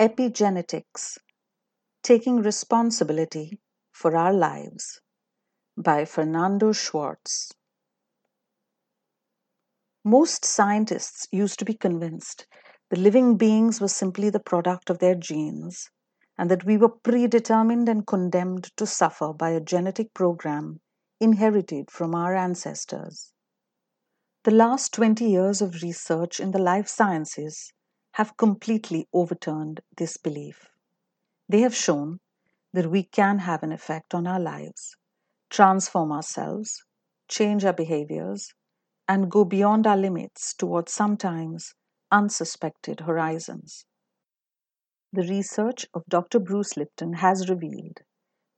Epigenetics Taking Responsibility for Our Lives by Fernando Schwartz. Most scientists used to be convinced that living beings were simply the product of their genes and that we were predetermined and condemned to suffer by a genetic program inherited from our ancestors. The last 20 years of research in the life sciences have completely overturned this belief. They have shown that we can have an effect on our lives, transform ourselves, change our behaviors, and go beyond our limits towards sometimes unsuspected horizons. The research of Dr. Bruce Lipton has revealed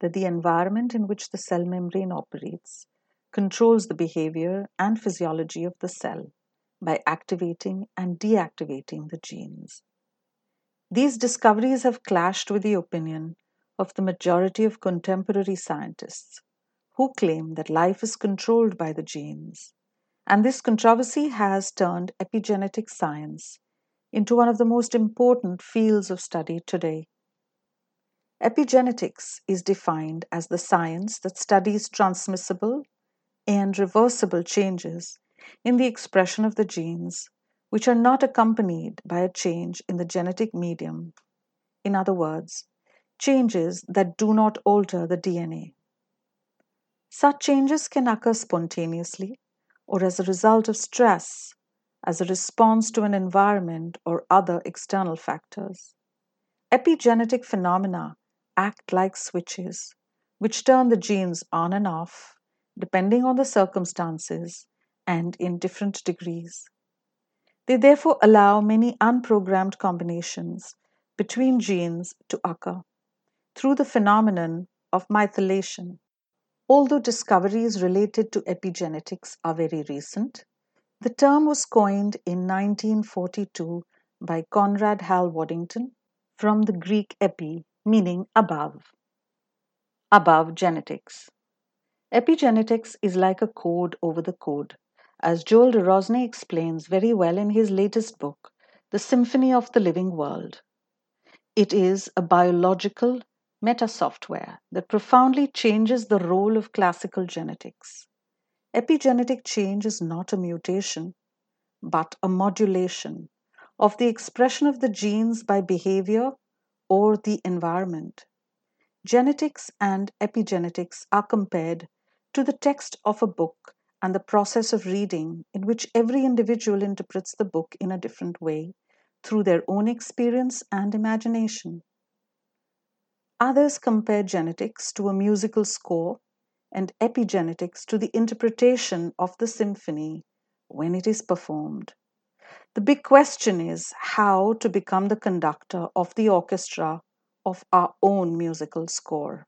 that the environment in which the cell membrane operates controls the behavior and physiology of the cell by activating and deactivating the genes. These discoveries have clashed with the opinion of the majority of contemporary scientists who claim that life is controlled by the genes. And this controversy has turned epigenetic science into one of the most important fields of study today. Epigenetics is defined as the science that studies transmissible and reversible changes in the expression of the genes which are not accompanied by a change in the genetic medium. In other words, changes that do not alter the DNA. Such changes can occur spontaneously or as a result of stress, as a response to an environment or other external factors. Epigenetic phenomena act like switches, which turn the genes on and off depending on the circumstances and in different degrees. They therefore allow many unprogrammed combinations between genes to occur through the phenomenon of methylation. Although discoveries related to epigenetics are very recent, the term was coined in 1942 by Conrad Hal Waddington from the Greek epi, meaning above. Above genetics. Epigenetics is like a code over the code, as Joel de Rosnay explains very well in his latest book, The Symphony of the Living World. It is a biological meta software that profoundly changes the role of classical genetics. Epigenetic change is not a mutation, but a modulation of the expression of the genes by behavior or the environment. Genetics and epigenetics are compared to the text of a book and the process of reading, in which every individual interprets the book in a different way through their own experience and imagination. Others compare genetics to a musical score and epigenetics to the interpretation of the symphony when it is performed. The big question is how to become the conductor of the orchestra of our own musical score.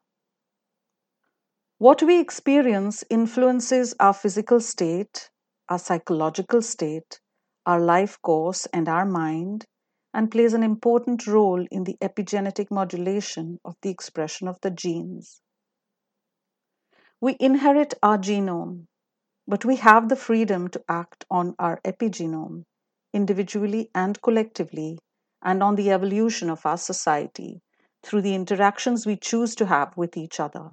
What we experience influences our physical state, our psychological state, our life course, and our mind, and plays an important role in the epigenetic modulation of the expression of the genes. We inherit our genome, but we have the freedom to act on our epigenome, individually and collectively, and on the evolution of our society through the interactions we choose to have with each other.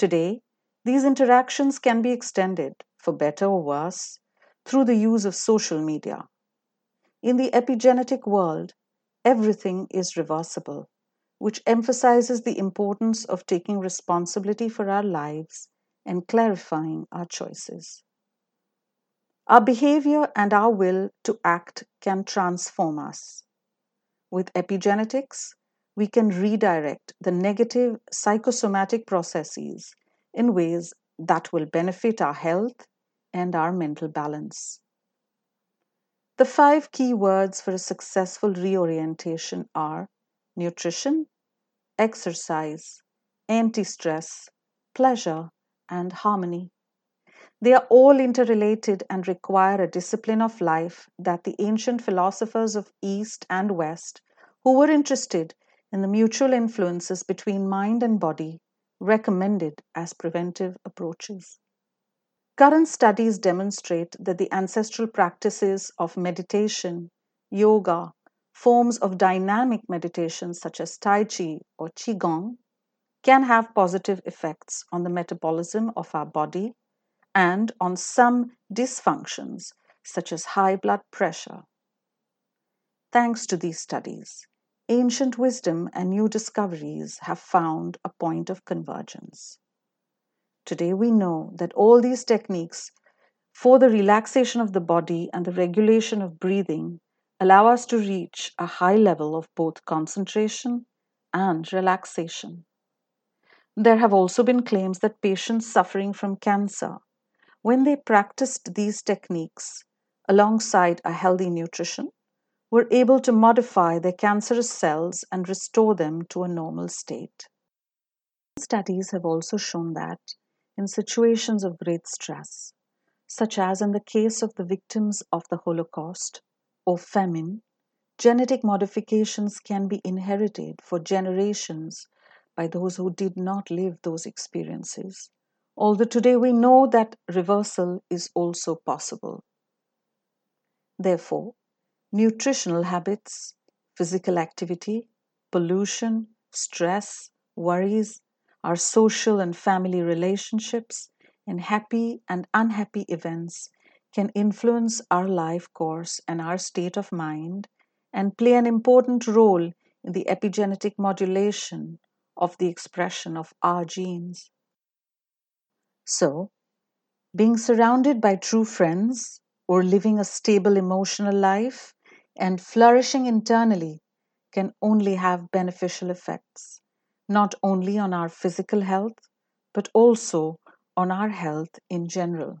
Today, these interactions can be extended, for better or worse, through the use of social media. In the epigenetic world, everything is reversible, which emphasizes the importance of taking responsibility for our lives and clarifying our choices. Our behavior and our will to act can transform us. With epigenetics, we can redirect the negative psychosomatic processes in ways that will benefit our health and our mental balance. The five key words for a successful reorientation are nutrition, exercise, anti stress, pleasure, and harmony. They are all interrelated and require a discipline of life that the ancient philosophers of East and West, who were interested in the mutual influences between mind and body recommended as preventive approaches. Current studies demonstrate that the ancestral practices of meditation, yoga, forms of dynamic meditation such as Tai Chi or Qigong can have positive effects on the metabolism of our body and on some dysfunctions such as high blood pressure. Thanks to these studies, ancient wisdom and new discoveries have found a point of convergence. Today, we know that all these techniques for the relaxation of the body and the regulation of breathing allow us to reach a high level of both concentration and relaxation. There have also been claims that patients suffering from cancer, when they practiced these techniques alongside a healthy nutrition, were able to modify their cancerous cells and restore them to a normal state. Studies have also shown that in situations of great stress, such as in the case of the victims of the Holocaust or famine, genetic modifications can be inherited for generations by those who did not live those experiences. Although today we know that reversal is also possible. Therefore, nutritional habits, physical activity, pollution, stress, worries, our social and family relationships, and happy and unhappy events can influence our life course and our state of mind and play an important role in the epigenetic modulation of the expression of our genes. So, being surrounded by true friends or living a stable emotional life and flourishing internally can only have beneficial effects, not only on our physical health, but also on our health in general.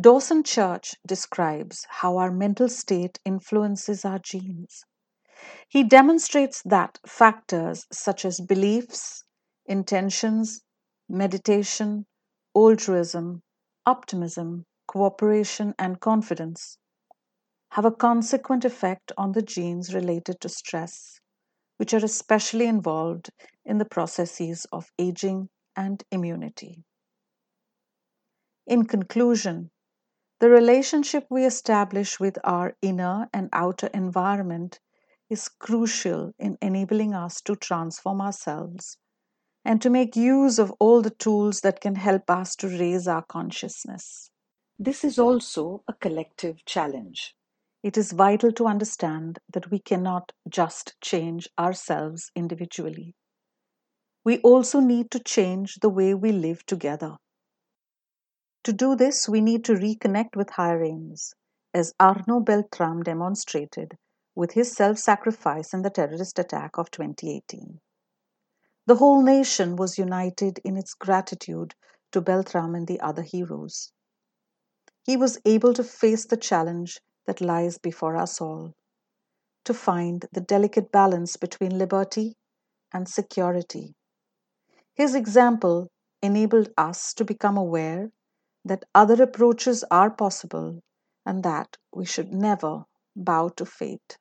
Dawson Church describes how our mental state influences our genes. He demonstrates that factors such as beliefs, intentions, meditation, altruism, optimism, cooperation, and confidence have a consequent effect on the genes related to stress, which are especially involved in the processes of aging and immunity. In conclusion, the relationship we establish with our inner and outer environment is crucial in enabling us to transform ourselves and to make use of all the tools that can help us to raise our consciousness. This is also a collective challenge. It is vital to understand that we cannot just change ourselves individually. We also need to change the way we live together. To do this, we need to reconnect with higher aims, as Arnaud Beltrame demonstrated with his self sacrifice in the terrorist attack of 2018. The whole nation was united in its gratitude to Beltrame and the other heroes. He was able to face the challenge that lies before us all to find the delicate balance between liberty and security. His example enabled us to become aware that other approaches are possible and that we should never bow to fate.